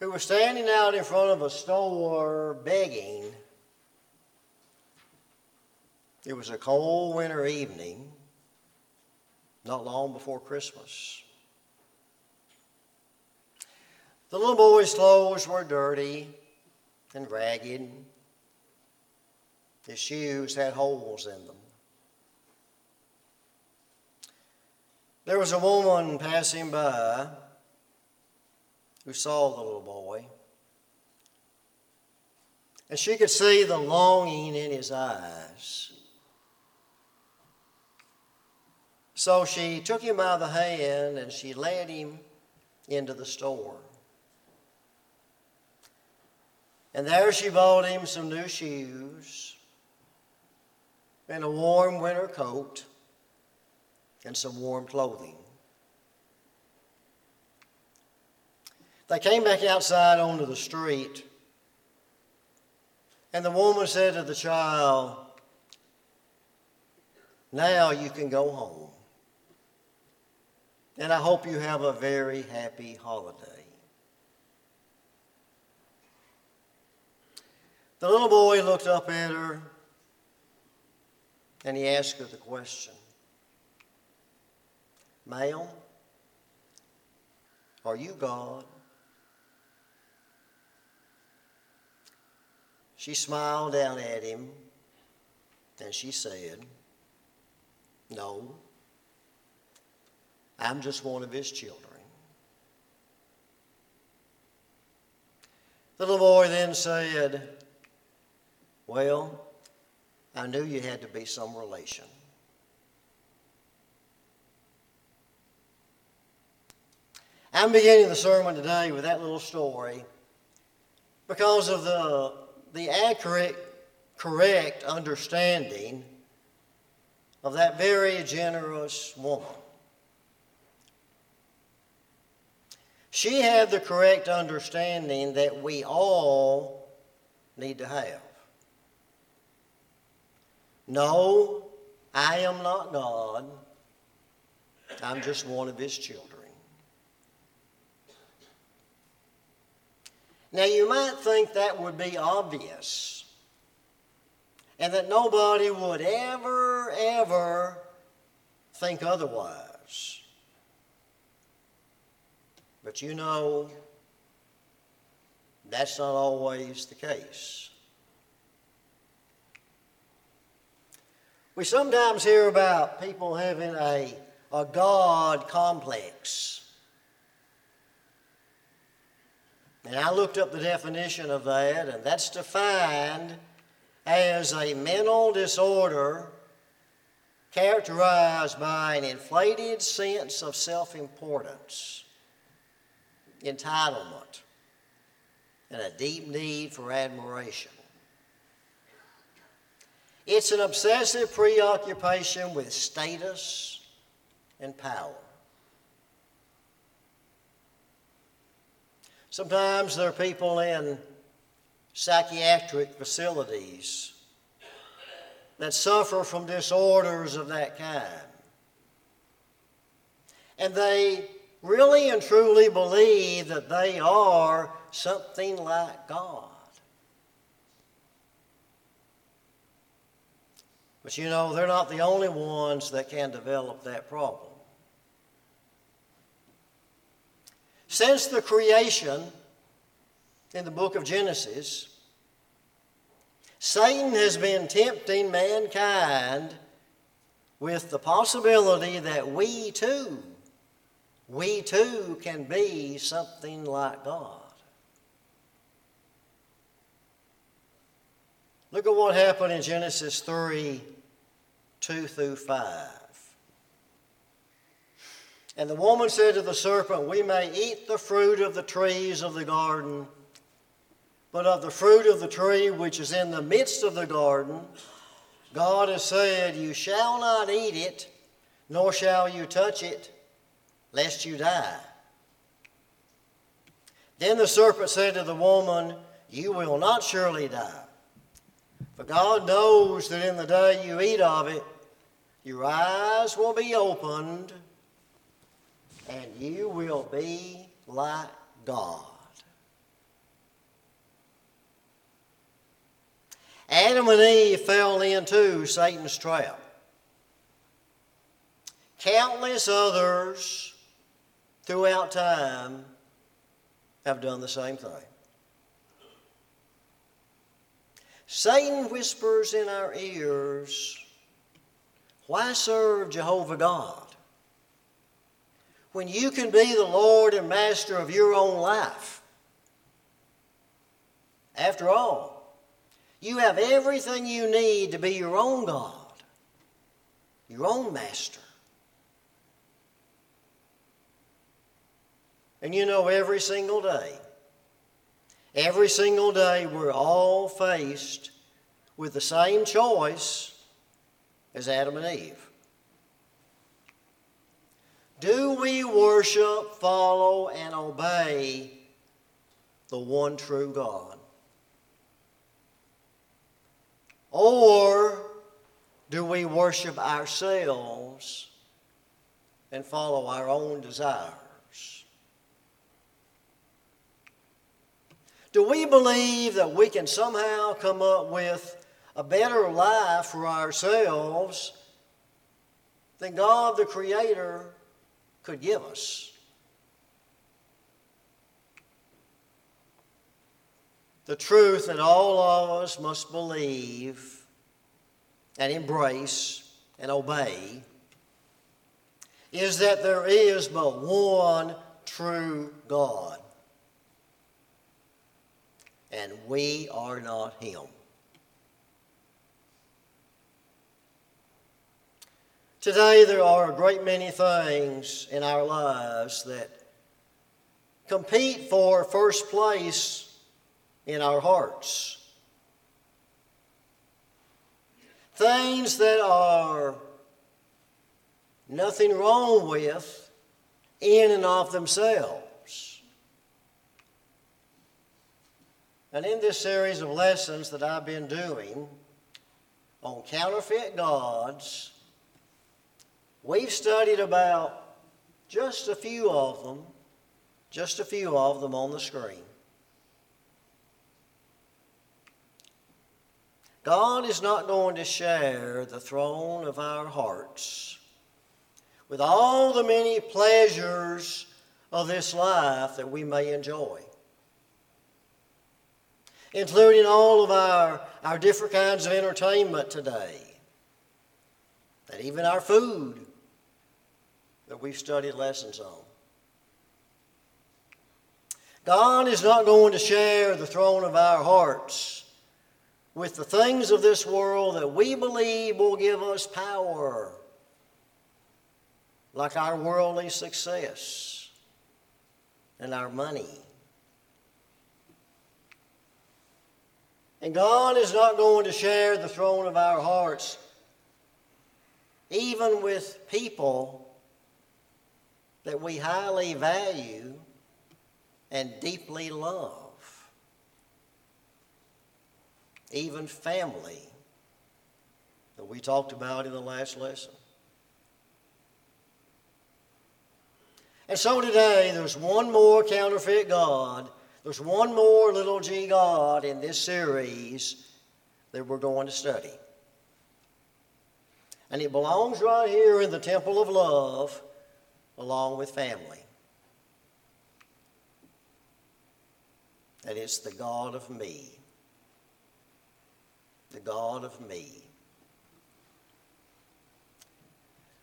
who was standing out in front of a store begging. It was a cold winter evening, not long before Christmas. The little boy's clothes were dirty and ragged. His shoes had holes in them. There was a woman passing by who saw the little boy. And she could see the longing in his eyes. So she took him by the hand and she led him into the store. And there she bought him some new shoes and a warm winter coat and some warm clothing. They came back outside onto the street, and the woman said to the child, Now you can go home. And I hope you have a very happy holiday. The little boy looked up at her and he asked her the question Ma'am, are you God? She smiled down at him and she said, No, I'm just one of his children. The little boy then said, Well, I knew you had to be some relation. I'm beginning the sermon today with that little story because of the, the accurate, correct understanding of that very generous woman. She had the correct understanding that we all need to have. No, I am not God. I'm just one of his children. Now, you might think that would be obvious and that nobody would ever, ever think otherwise. But you know, that's not always the case. We sometimes hear about people having a, a God complex. And I looked up the definition of that, and that's defined as a mental disorder characterized by an inflated sense of self importance, entitlement, and a deep need for admiration. It's an obsessive preoccupation with status and power. Sometimes there are people in psychiatric facilities that suffer from disorders of that kind. And they really and truly believe that they are something like God. But you know, they're not the only ones that can develop that problem. Since the creation in the book of Genesis, Satan has been tempting mankind with the possibility that we too, we too can be something like God. Look at what happened in Genesis 3 2 through 5. And the woman said to the serpent, We may eat the fruit of the trees of the garden, but of the fruit of the tree which is in the midst of the garden, God has said, You shall not eat it, nor shall you touch it, lest you die. Then the serpent said to the woman, You will not surely die. For God knows that in the day you eat of it, your eyes will be opened and you will be like God. Adam and Eve fell into Satan's trap. Countless others throughout time have done the same thing. Satan whispers in our ears, Why serve Jehovah God? When you can be the Lord and Master of your own life. After all, you have everything you need to be your own God, your own Master. And you know, every single day, every single day, we're all faced with the same choice as Adam and Eve. Do we worship, follow, and obey the one true God? Or do we worship ourselves and follow our own desires? Do we believe that we can somehow come up with a better life for ourselves than God the Creator could give us? The truth that all of us must believe and embrace and obey is that there is but one true God and we are not Him. Today, there are a great many things in our lives that compete for first place in our hearts. Things that are nothing wrong with in and of themselves. And in this series of lessons that I've been doing on counterfeit gods, we've studied about just a few of them, just a few of them on the screen. God is not going to share the throne of our hearts with all the many pleasures of this life that we may enjoy including all of our, our different kinds of entertainment today, and even our food that we've studied lessons on. God is not going to share the throne of our hearts with the things of this world that we believe will give us power, like our worldly success and our money And God is not going to share the throne of our hearts, even with people that we highly value and deeply love, even family that we talked about in the last lesson. And so today, there's one more counterfeit God there's one more little g God in this series that we're going to study. And it belongs right here in the temple of love along with family. And it's the God of me. The God of me.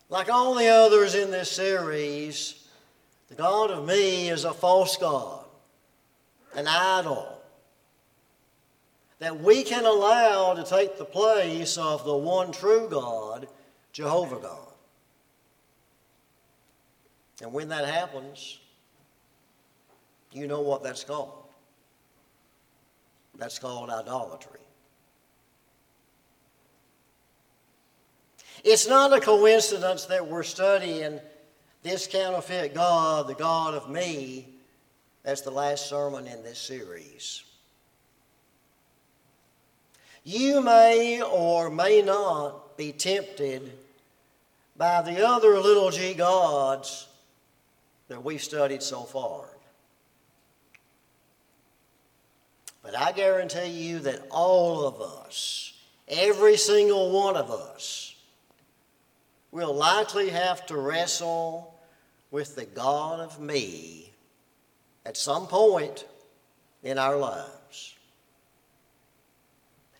Like all the others in this series, the God of me is a false God an idol that we can allow to take the place of the one true God, Jehovah God. And when that happens, you know what that's called. That's called idolatry. It's not a coincidence that we're studying this counterfeit God, the God of me, that's the last sermon in this series. You may or may not be tempted by the other little g gods that we've studied so far. But I guarantee you that all of us, every single one of us, will likely have to wrestle with the God of me at some point in our lives.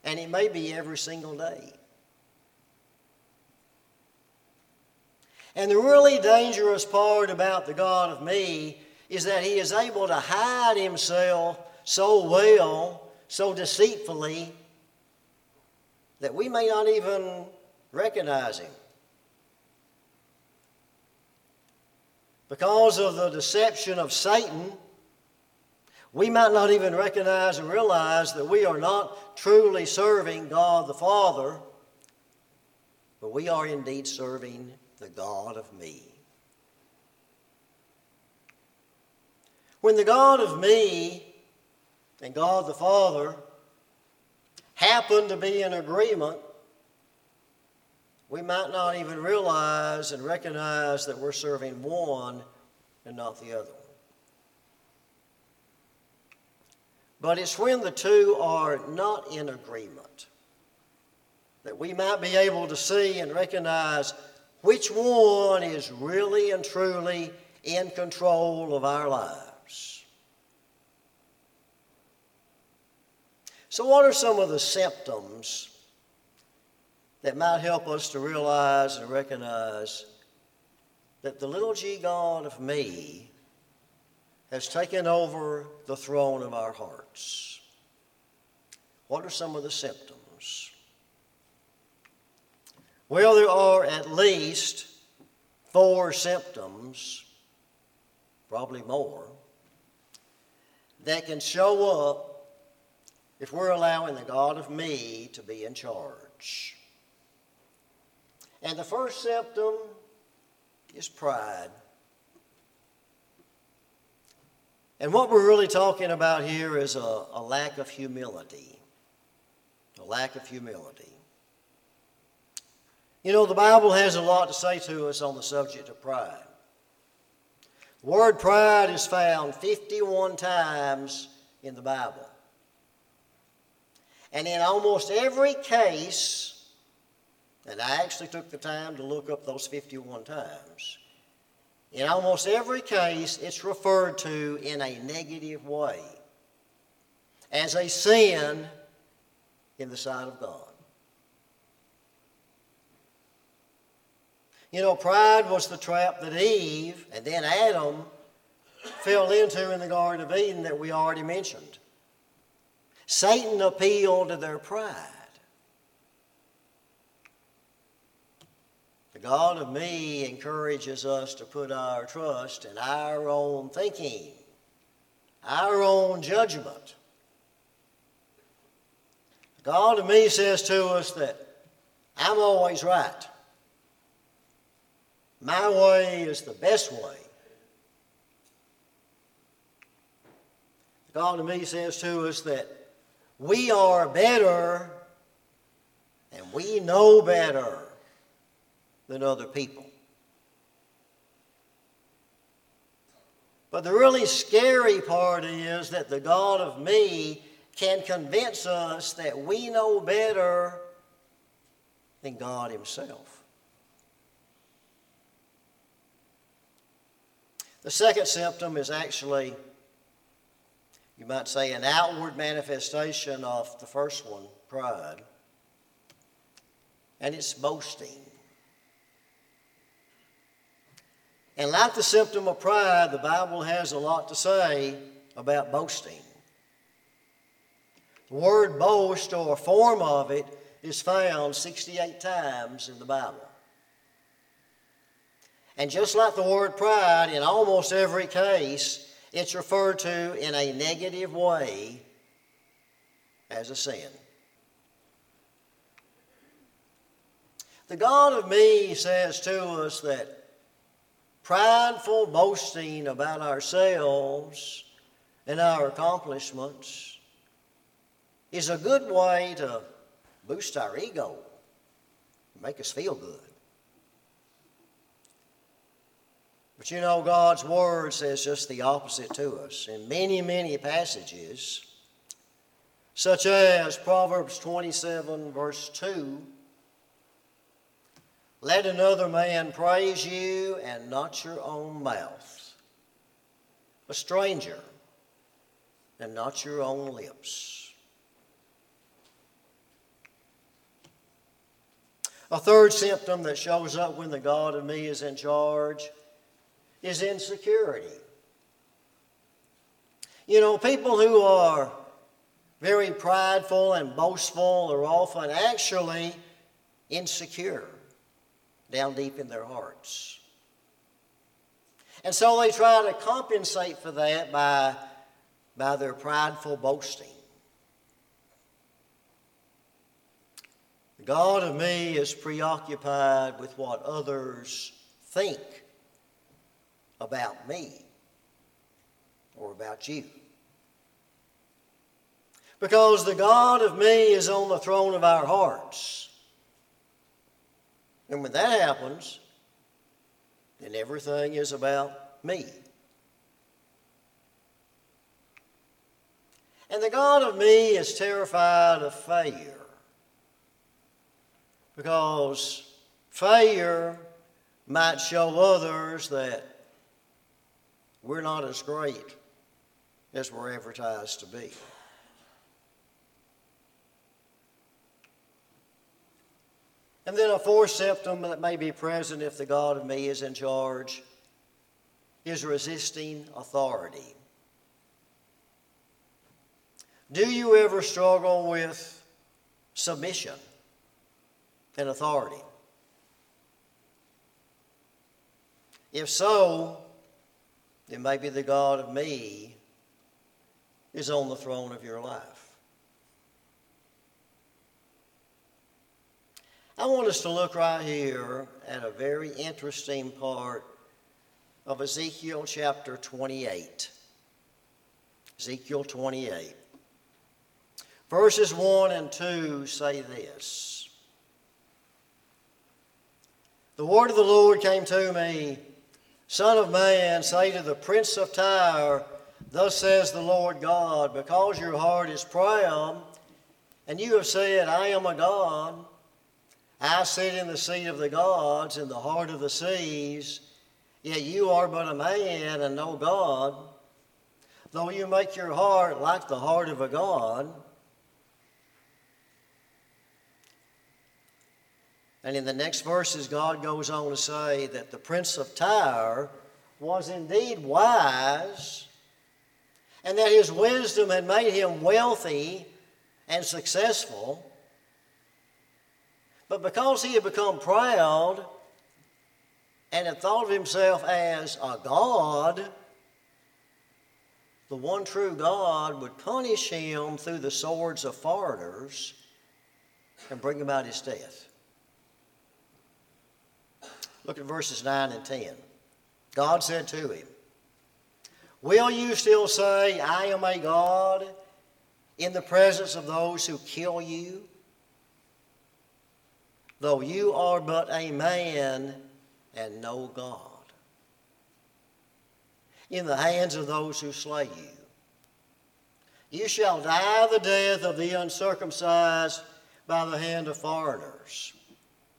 And it may be every single day. And the really dangerous part about the God of me is that he is able to hide himself so well, so deceitfully, that we may not even recognize him. Because of the deception of Satan, we might not even recognize and realize that we are not truly serving God the Father, but we are indeed serving the God of me. When the God of me and God the Father happen to be in agreement, we might not even realize and recognize that we're serving one and not the other. But it's when the two are not in agreement that we might be able to see and recognize which one is really and truly in control of our lives. So, what are some of the symptoms that might help us to realize and recognize that the little g God of me has taken over the throne of our hearts. What are some of the symptoms? Well, there are at least four symptoms, probably more, that can show up if we're allowing the God of me to be in charge. And the first symptom is pride. And what we're really talking about here is a, a lack of humility. A lack of humility. You know, the Bible has a lot to say to us on the subject of pride. The word pride is found 51 times in the Bible. And in almost every case, and I actually took the time to look up those 51 times. In almost every case, it's referred to in a negative way as a sin in the sight of God. You know, pride was the trap that Eve and then Adam fell into in the Garden of Eden that we already mentioned. Satan appealed to their pride. The God of me encourages us to put our trust in our own thinking, our own judgment. God of me says to us that I'm always right. My way is the best way. God of me says to us that we are better and we know better than other people. But the really scary part is that the God of me can convince us that we know better than God Himself. The second symptom is actually, you might say, an outward manifestation of the first one, pride, and it's boasting. And like the symptom of pride, the Bible has a lot to say about boasting. The word boast or form of it is found 68 times in the Bible. And just like the word pride, in almost every case, it's referred to in a negative way as a sin. The God of me says to us that prideful boasting about ourselves and our accomplishments is a good way to boost our ego, make us feel good. But you know, God's Word says just the opposite to us. In many, many passages, such as Proverbs 27, verse 2 Let another man praise you and not your own mouth, a stranger and not your own lips. A third symptom that shows up when the God of me is in charge is insecurity. You know, people who are very prideful and boastful are often actually insecure down deep in their hearts. And so they try to compensate for that by, by their prideful boasting. The God of me is preoccupied with what others think about me or about you. Because the God of me is on the throne of our hearts. And when that happens, then everything is about me. And the God of me is terrified of failure. Because failure might show others that we're not as great as we're advertised to be. And then a fourth symptom that may be present if the God of me is in charge is resisting authority. Do you ever struggle with submission and authority? If so, then maybe the God of me is on the throne of your life. I want us to look right here at a very interesting part of Ezekiel chapter 28. Ezekiel 28. Verses 1 and 2 say this The word of the Lord came to me Son of man, say to the prince of Tyre, Thus says the Lord God, because your heart is proud, and you have said, I am a God, I sit in the seat of the gods in the heart of the seas, yet you are but a man and no God. Though you make your heart like the heart of a God, And in the next verses, God goes on to say that the prince of Tyre was indeed wise, and that his wisdom had made him wealthy and successful. But because he had become proud and had thought of himself as a God, the one true God would punish him through the swords of foreigners and bring about his death. Look at verses 9 and 10. God said to him, Will you still say, I am a God in the presence of those who kill you? Though you are but a man and no God, in the hands of those who slay you. You shall die the death of the uncircumcised by the hand of foreigners.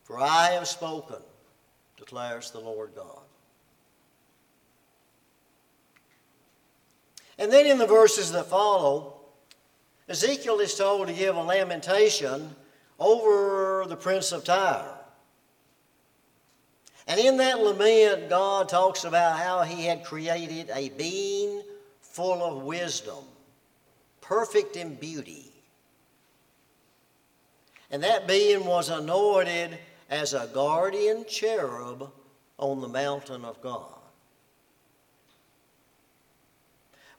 For I have spoken declares the Lord God. And then in the verses that follow, Ezekiel is told to give a lamentation over the prince of Tyre. And in that lament, God talks about how he had created a being full of wisdom, perfect in beauty. And that being was anointed as a guardian cherub on the mountain of God.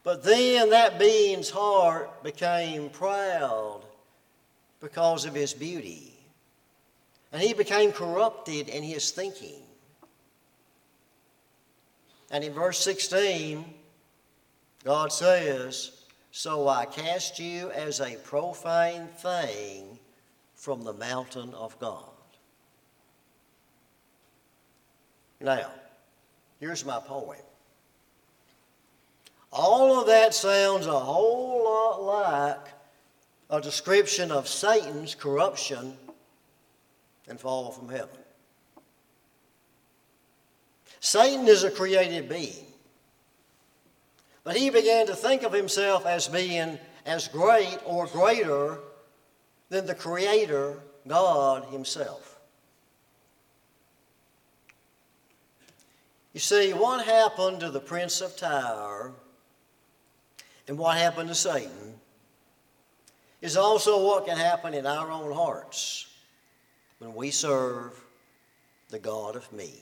But then that being's heart became proud because of his beauty. And he became corrupted in his thinking. And in verse 16, God says, So I cast you as a profane thing from the mountain of God. Now, here's my point. All of that sounds a whole lot like a description of Satan's corruption and fall from heaven. Satan is a created being. But he began to think of himself as being as great or greater than the Creator, God Himself. You see, what happened to the Prince of Tyre and what happened to Satan is also what can happen in our own hearts when we serve the God of me.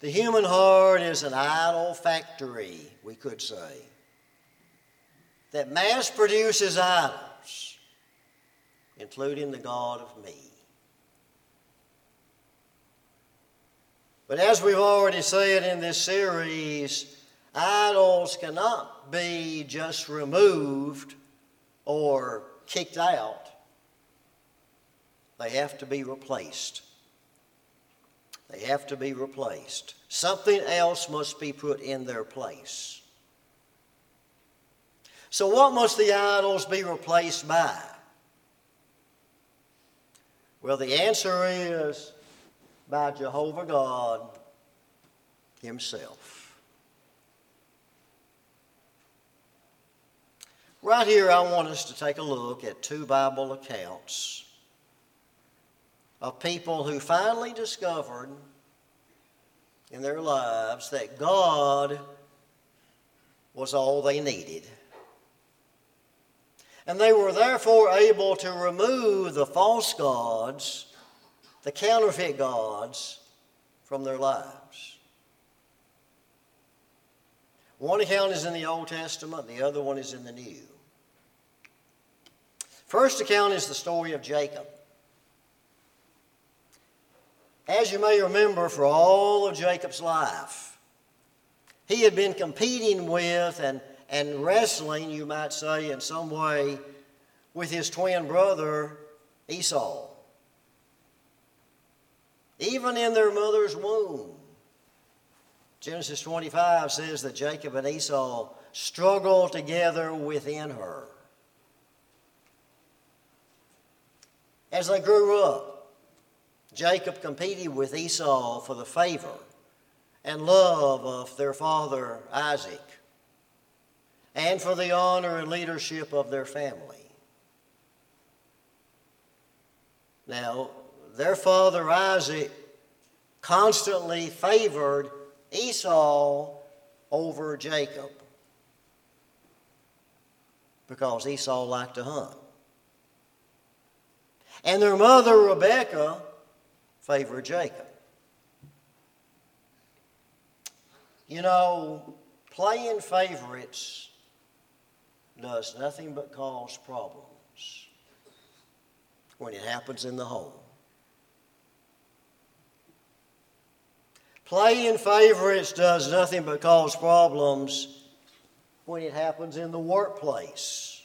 The human heart is an idol factory, we could say, that mass produces idols, including the God of me. But as we've already said in this series, idols cannot be just removed or kicked out, they have to be replaced. They have to be replaced. Something else must be put in their place. So, what must the idols be replaced by? Well, the answer is by Jehovah God Himself. Right here, I want us to take a look at two Bible accounts of people who finally discovered in their lives that God was all they needed. And they were therefore able to remove the false gods, the counterfeit gods, from their lives. One account is in the Old Testament, the other one is in the New. First account is the story of Jacob. As you may remember, for all of Jacob's life, he had been competing with and, and wrestling, you might say, in some way, with his twin brother Esau. Even in their mother's womb. Genesis 25 says that Jacob and Esau struggled together within her. As they grew up, Jacob competed with Esau for the favor and love of their father Isaac and for the honor and leadership of their family. Now, their father Isaac constantly favored Esau over Jacob because Esau liked to hunt. And their mother Rebekah favored Jacob. You know, playing favorites does nothing but cause problems when it happens in the home. Playing favorites does nothing but cause problems when it happens in the workplace.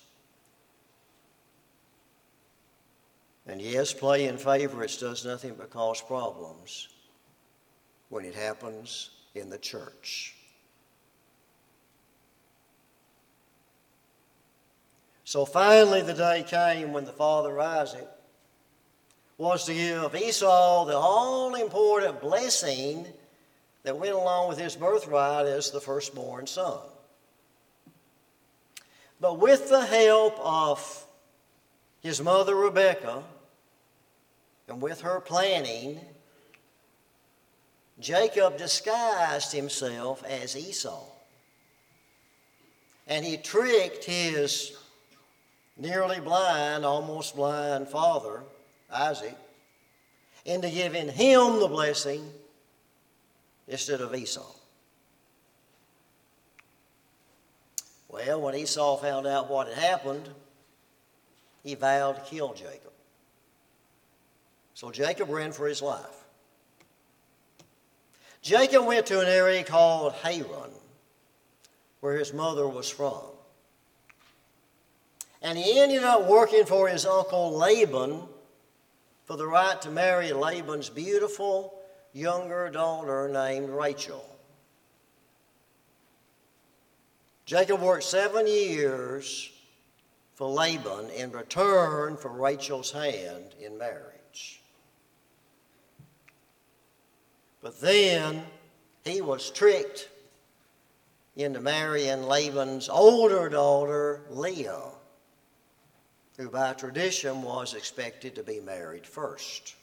And yes, playing favorites does nothing but cause problems when it happens in the church. So finally, the day came when the father Isaac was to give Esau the all important blessing that went along with his birthright as the firstborn son. But with the help of his mother Rebekah, and with her planning, Jacob disguised himself as Esau. And he tricked his nearly blind, almost blind father, Isaac, into giving him the blessing instead of Esau. Well, when Esau found out what had happened, he vowed to kill Jacob. So Jacob ran for his life. Jacob went to an area called Haran, where his mother was from. And he ended up working for his uncle Laban for the right to marry Laban's beautiful younger daughter named Rachel. Jacob worked seven years for Laban in return for Rachel's hand in marriage. But then he was tricked into marrying Laban's older daughter, Leah, who by tradition was expected to be married first.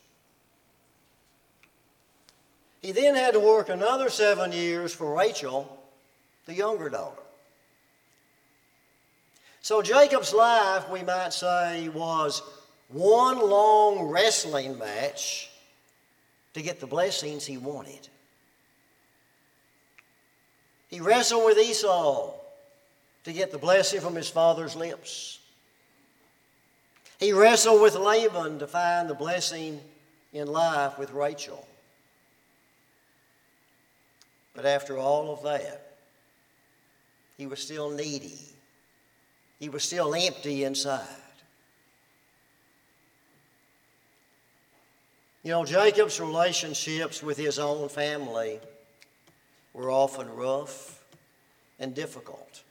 He then had to work another seven years for Rachel, the younger daughter. So Jacob's life, we might say, was one long wrestling match to get the blessings he wanted. He wrestled with Esau to get the blessing from his father's lips. He wrestled with Laban to find the blessing in life with Rachel. But after all of that, he was still needy. He was still empty inside. You know, Jacob's relationships with his own family were often rough and difficult.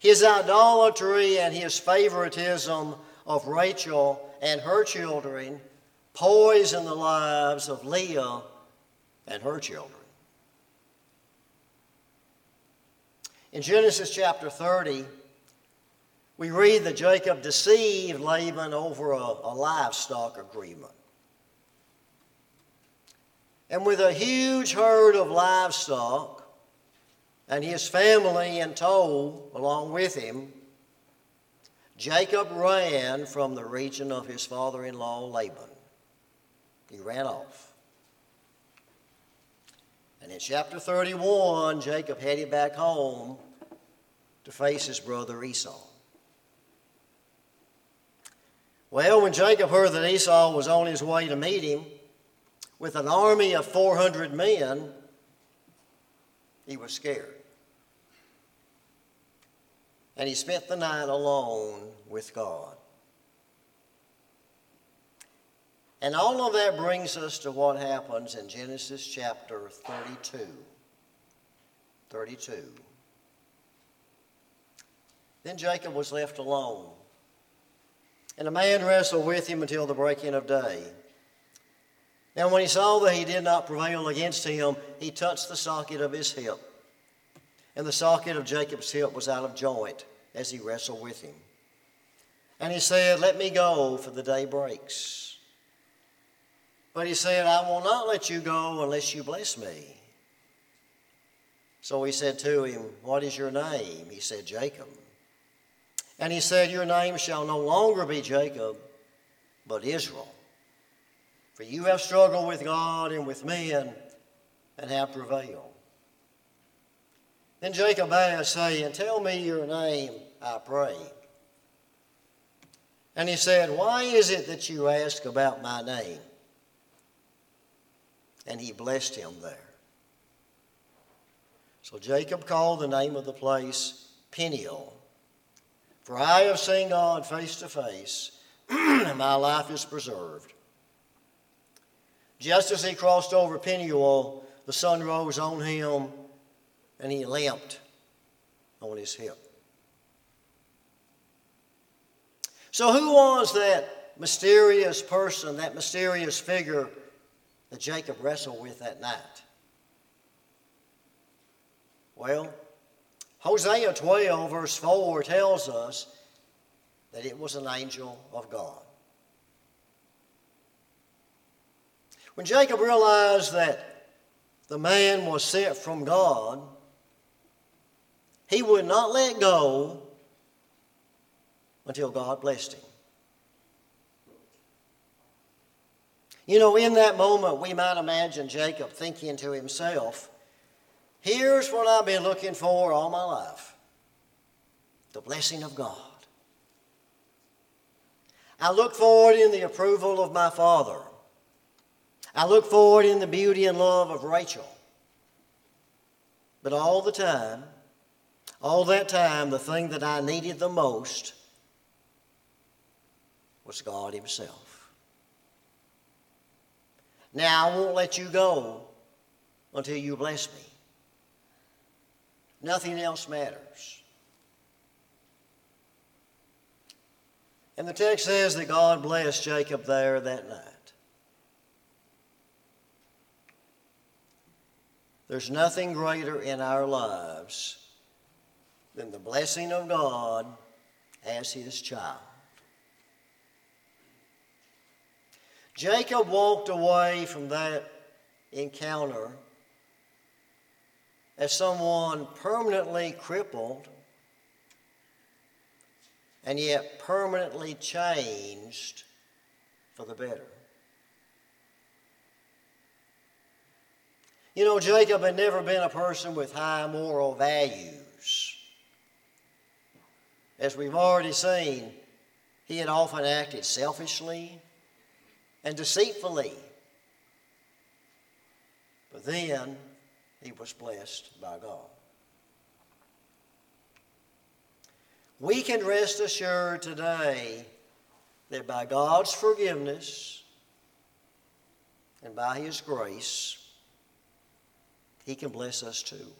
His idolatry and his favoritism of Rachel and her children poisoned the lives of Leah and her children. In Genesis chapter 30, we read that Jacob deceived Laban over a, a livestock agreement. And with a huge herd of livestock and his family in tow along with him, Jacob ran from the region of his father in law Laban. He ran off. And in chapter 31, Jacob headed back home to face his brother Esau. Well, when Jacob heard that Esau was on his way to meet him with an army of 400 men, he was scared. And he spent the night alone with God. And all of that brings us to what happens in Genesis chapter 32. 32. Then Jacob was left alone. And a man wrestled with him until the breaking of day. Now, when he saw that he did not prevail against him, he touched the socket of his hip. And the socket of Jacob's hip was out of joint as he wrestled with him. And he said, Let me go, for the day breaks. But he said, I will not let you go unless you bless me. So he said to him, What is your name? He said, Jacob. And he said, Your name shall no longer be Jacob, but Israel. For you have struggled with God and with men and have prevailed. Then Jacob asked, saying, Tell me your name, I pray. And he said, Why is it that you ask about my name? And he blessed him there. So Jacob called the name of the place Peniel. For I have seen God face to face, and my life is preserved. Just as he crossed over Penuel, the sun rose on him, and he limped on his hip. So, who was that mysterious person, that mysterious figure that Jacob wrestled with that night? Well, Hosea 12, verse 4 tells us that it was an angel of God. When Jacob realized that the man was sent from God, he would not let go until God blessed him. You know, in that moment, we might imagine Jacob thinking to himself, Here's what I've been looking for all my life the blessing of God. I look forward in the approval of my father. I look forward in the beauty and love of Rachel. But all the time, all that time, the thing that I needed the most was God Himself. Now, I won't let you go until you bless me. Nothing else matters. And the text says that God blessed Jacob there that night. There's nothing greater in our lives than the blessing of God as his child. Jacob walked away from that encounter as someone permanently crippled and yet permanently changed for the better. You know, Jacob had never been a person with high moral values. As we've already seen, he had often acted selfishly and deceitfully. But then he was blessed by God. We can rest assured today that by God's forgiveness and by His grace, He can bless us too.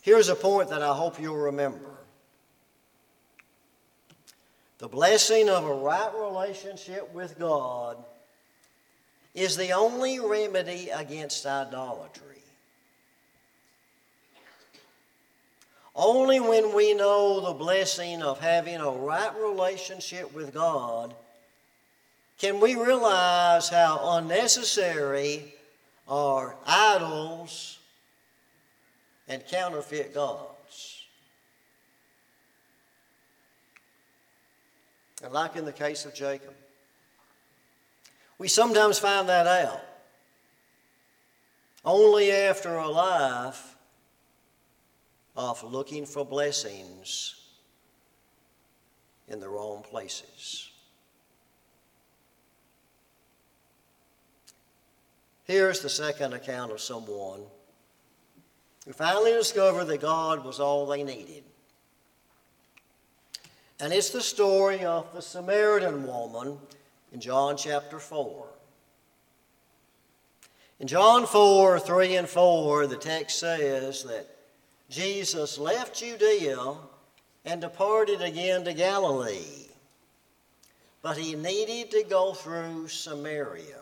Here's a point that I hope you'll remember. The blessing of a right relationship with God is the only remedy against idolatry. Only when we know the blessing of having a right relationship with God can we realize how unnecessary are idols and counterfeit gods. And like in the case of Jacob, we sometimes find that out only after a life of looking for blessings in the wrong places. Here's the second account of someone who finally discovered that God was all they needed. And it's the story of the Samaritan woman in John chapter 4. In John 4 3 and 4, the text says that Jesus left Judea and departed again to Galilee, but he needed to go through Samaria.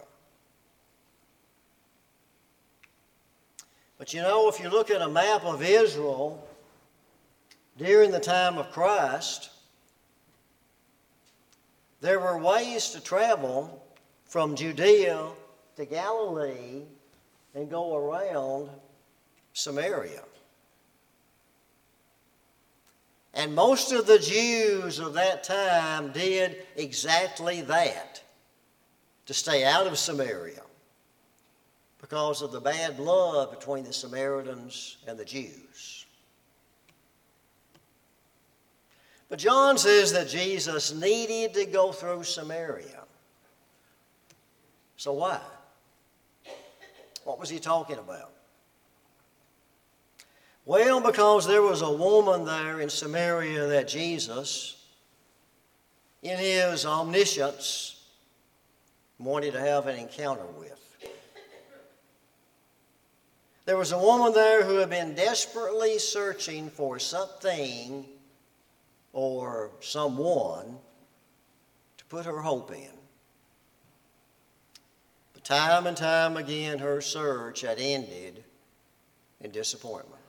But you know, if you look at a map of Israel during the time of Christ, there were ways to travel from Judea to Galilee and go around Samaria. And most of the Jews of that time did exactly that to stay out of Samaria because of the bad blood between the Samaritans and the Jews. But John says that Jesus needed to go through Samaria. So why? What was he talking about? Well, because there was a woman there in Samaria that Jesus, in his omniscience, wanted to have an encounter with. There was a woman there who had been desperately searching for something or someone to put her hope in. But time and time again, her search had ended in disappointment.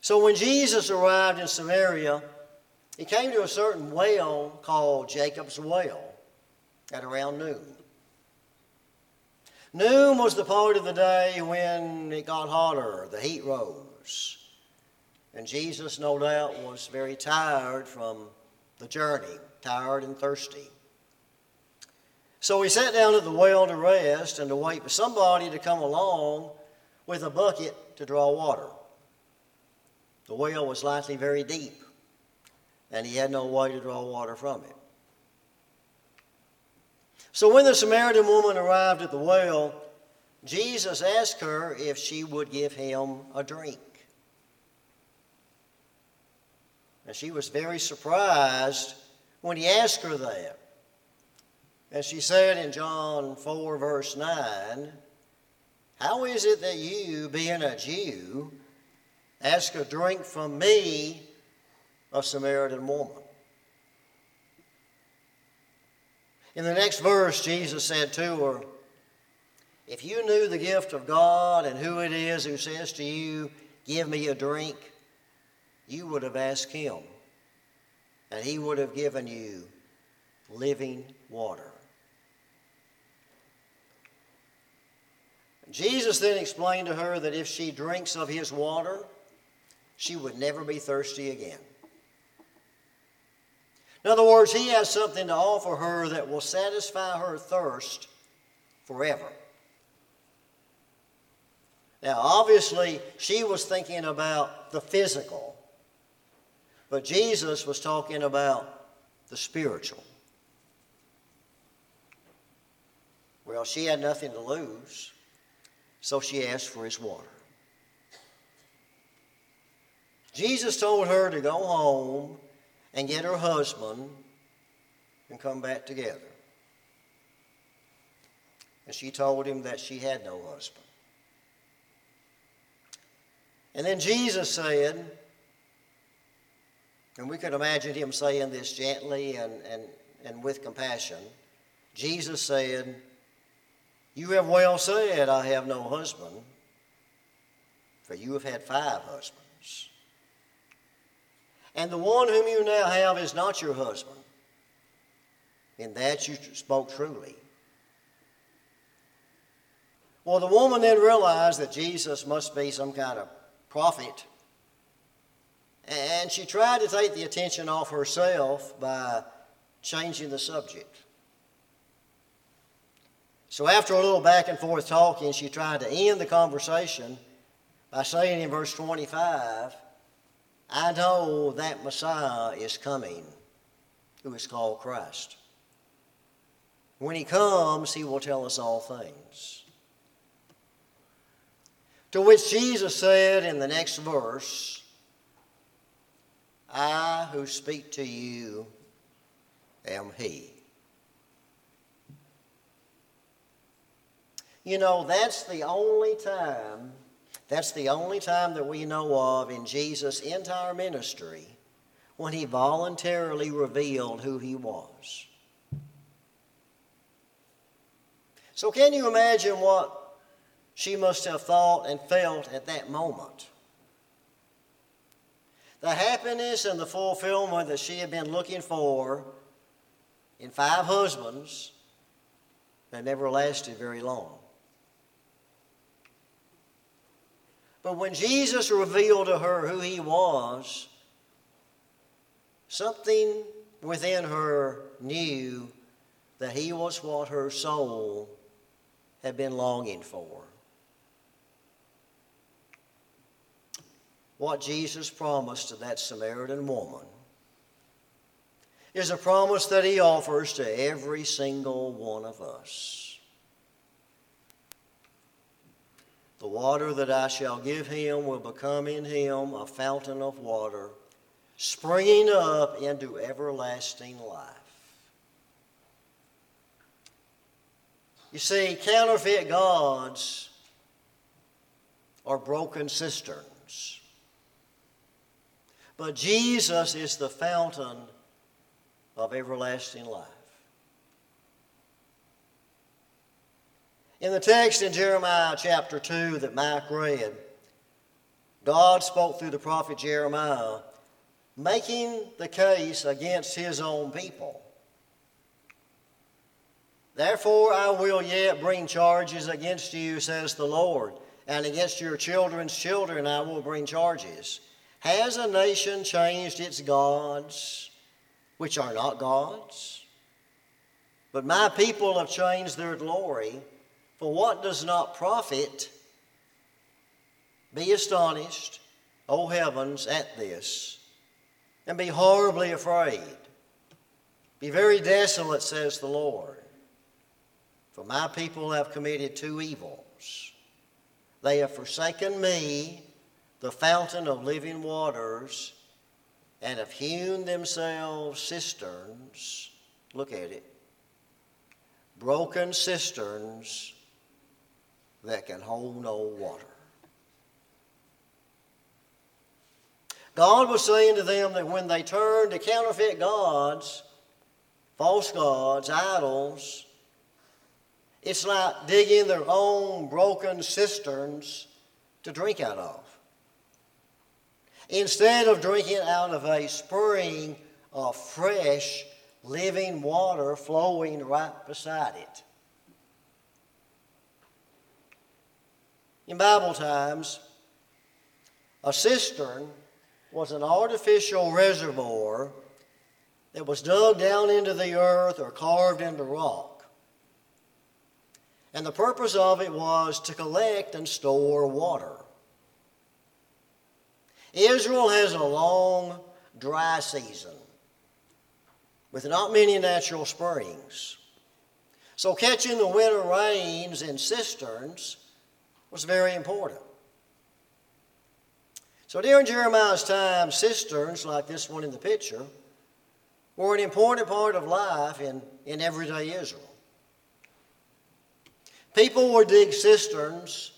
So when Jesus arrived in Samaria, he came to a certain well called Jacob's Well at around noon. Noon was the part of the day when it got hotter, the heat rose. And Jesus, no doubt, was very tired from the journey, tired and thirsty. So he sat down at the well to rest and to wait for somebody to come along with a bucket to draw water. The well was likely very deep, and he had no way to draw water from it. So when the Samaritan woman arrived at the well, Jesus asked her if she would give him a drink. And she was very surprised when he asked her that. And she said in John 4, verse 9, How is it that you, being a Jew, ask a drink from me, a Samaritan woman? In the next verse, Jesus said to her, If you knew the gift of God and who it is who says to you, Give me a drink, you would have asked him, and he would have given you living water. Jesus then explained to her that if she drinks of his water, she would never be thirsty again. In other words, he has something to offer her that will satisfy her thirst forever. Now, obviously, she was thinking about the physical, but Jesus was talking about the spiritual. Well, she had nothing to lose, so she asked for his water. Jesus told her to go home and get her husband and come back together. And she told him that she had no husband. And then Jesus said, and we could imagine him saying this gently and, and, and with compassion. Jesus said, You have well said, I have no husband, for you have had five husbands. And the one whom you now have is not your husband. In that you spoke truly. Well, the woman then realized that Jesus must be some kind of prophet. And she tried to take the attention off herself by changing the subject. So, after a little back and forth talking, she tried to end the conversation by saying in verse 25, I know that Messiah is coming, who is called Christ. When he comes, he will tell us all things. To which Jesus said in the next verse, I who speak to you am he. You know, that's the only time that's the only time that we know of in Jesus' entire ministry when he voluntarily revealed who he was. So, can you imagine what she must have thought and felt at that moment? The happiness and the fulfillment that she had been looking for in five husbands that never lasted very long. But when Jesus revealed to her who he was, something within her knew that he was what her soul had been longing for. What Jesus promised to that Samaritan woman is a promise that he offers to every single one of us. The water that I shall give him will become in him a fountain of water, springing up into everlasting life. You see, counterfeit gods are broken cisterns. But Jesus is the fountain of everlasting life. In the text in Jeremiah chapter 2 that Mike read, God spoke through the prophet Jeremiah, making the case against his own people. Therefore, I will yet bring charges against you, says the Lord, and against your children's children I will bring charges. Has a nation changed its gods, which are not gods? But my people have changed their glory for what does not profit? Be astonished, O heavens, at this, and be horribly afraid. Be very desolate, says the Lord. For my people have committed two evils. They have forsaken me, the fountain of living waters, and have hewn themselves cisterns. Look at it. Broken cisterns that can hold no water. God was saying to them that when they turned to counterfeit gods, false gods, idols, it's like digging their own broken cisterns to drink out of. Instead of drinking out of a spring of fresh, living water flowing right beside it. In Bible times, a cistern was an artificial reservoir that was dug down into the earth or carved into rock. And the purpose of it was to collect and store water. Israel has a long dry season with not many natural springs. So catching the winter rains in cisterns was very important. So during Jeremiah's time, cisterns like this one in the picture were an important part of life in, in everyday Israel. People would dig cisterns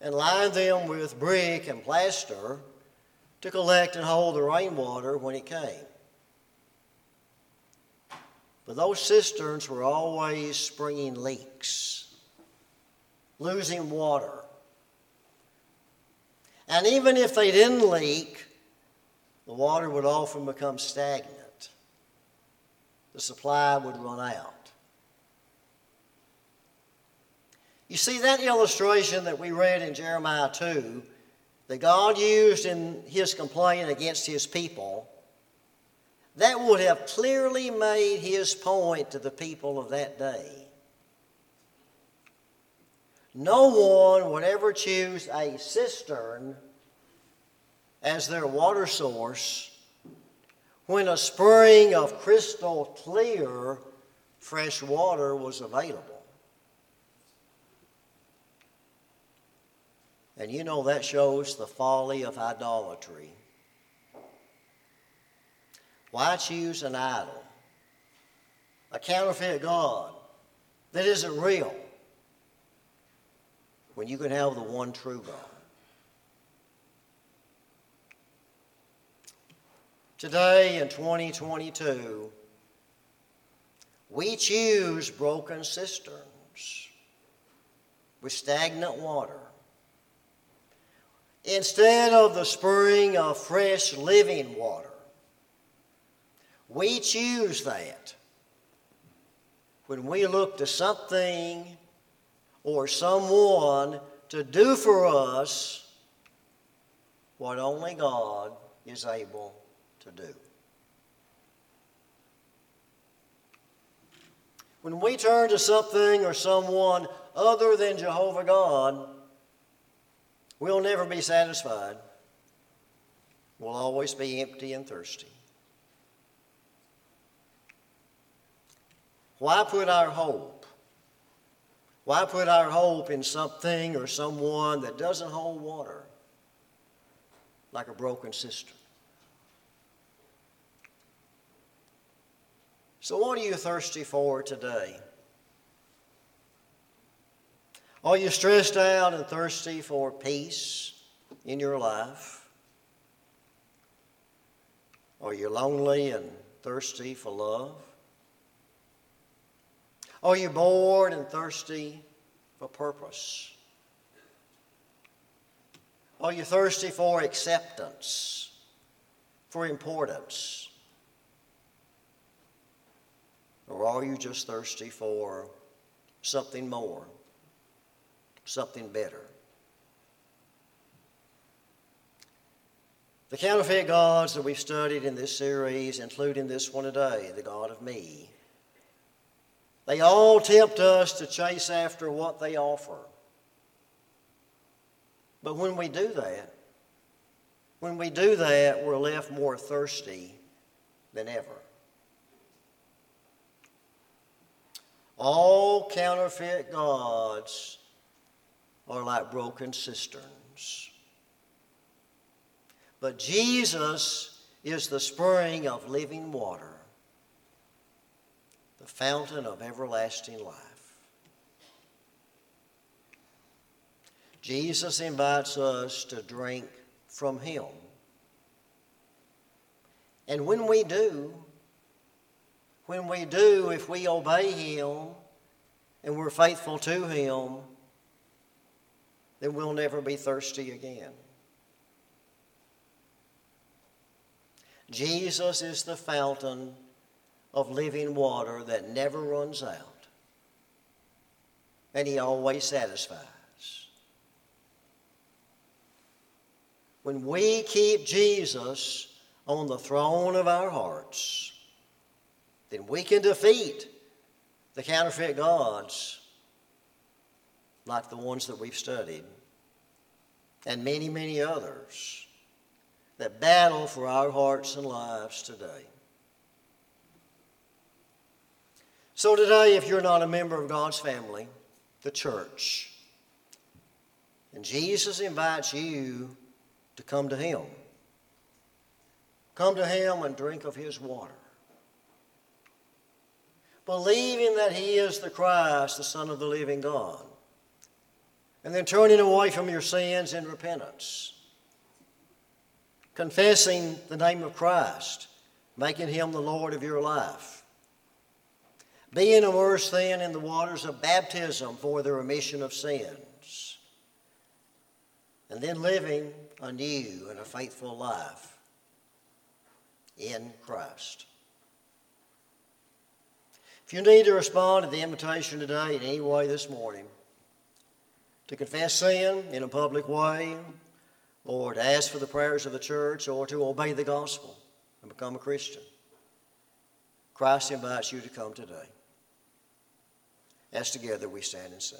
and line them with brick and plaster to collect and hold the rainwater when it came. But those cisterns were always springing leaks, losing water and even if they didn't leak, the water would often become stagnant. The supply would run out. You see, that illustration that we read in Jeremiah 2 that God used in his complaint against his people, that would have clearly made his point to the people of that day. No one would ever choose a cistern as their water source when a spring of crystal clear fresh water was available. And you know that shows the folly of idolatry. Why choose an idol, a counterfeit God that isn't real? when you can have the one true God. Today in 2022, we choose broken cisterns with stagnant water instead of the spring of fresh living water. We choose that when we look to something or someone to do for us what only God is able to do. When we turn to something or someone other than Jehovah God, we'll never be satisfied. We'll always be empty and thirsty. Why put our hope why put our hope in something or someone that doesn't hold water like a broken cistern? So, what are you thirsty for today? Are you stressed out and thirsty for peace in your life? Are you lonely and thirsty for love? Are you bored and thirsty for purpose? Are you thirsty for acceptance, for importance? Or are you just thirsty for something more, something better? The counterfeit gods that we've studied in this series, including this one today, the God of me, they all tempt us to chase after what they offer. But when we do that, when we do that, we're left more thirsty than ever. All counterfeit gods are like broken cisterns. But Jesus is the spring of living water the fountain of everlasting life. Jesus invites us to drink from Him. And when we do, when we do, if we obey Him and we're faithful to Him, then we'll never be thirsty again. Jesus is the fountain of living water that never runs out, and He always satisfies. When we keep Jesus on the throne of our hearts, then we can defeat the counterfeit gods like the ones that we've studied and many, many others that battle for our hearts and lives today. So, today, if you're not a member of God's family, the church, and Jesus invites you to come to Him. Come to Him and drink of His water. Believing that He is the Christ, the Son of the living God. And then turning away from your sins in repentance. Confessing the name of Christ, making Him the Lord of your life. Being immersed then in the waters of baptism for the remission of sins. And then living anew in a faithful life in Christ. If you need to respond to the invitation today in any way this morning, to confess sin in a public way, or to ask for the prayers of the church, or to obey the gospel and become a Christian, Christ invites you to come today. As together we stand and sing.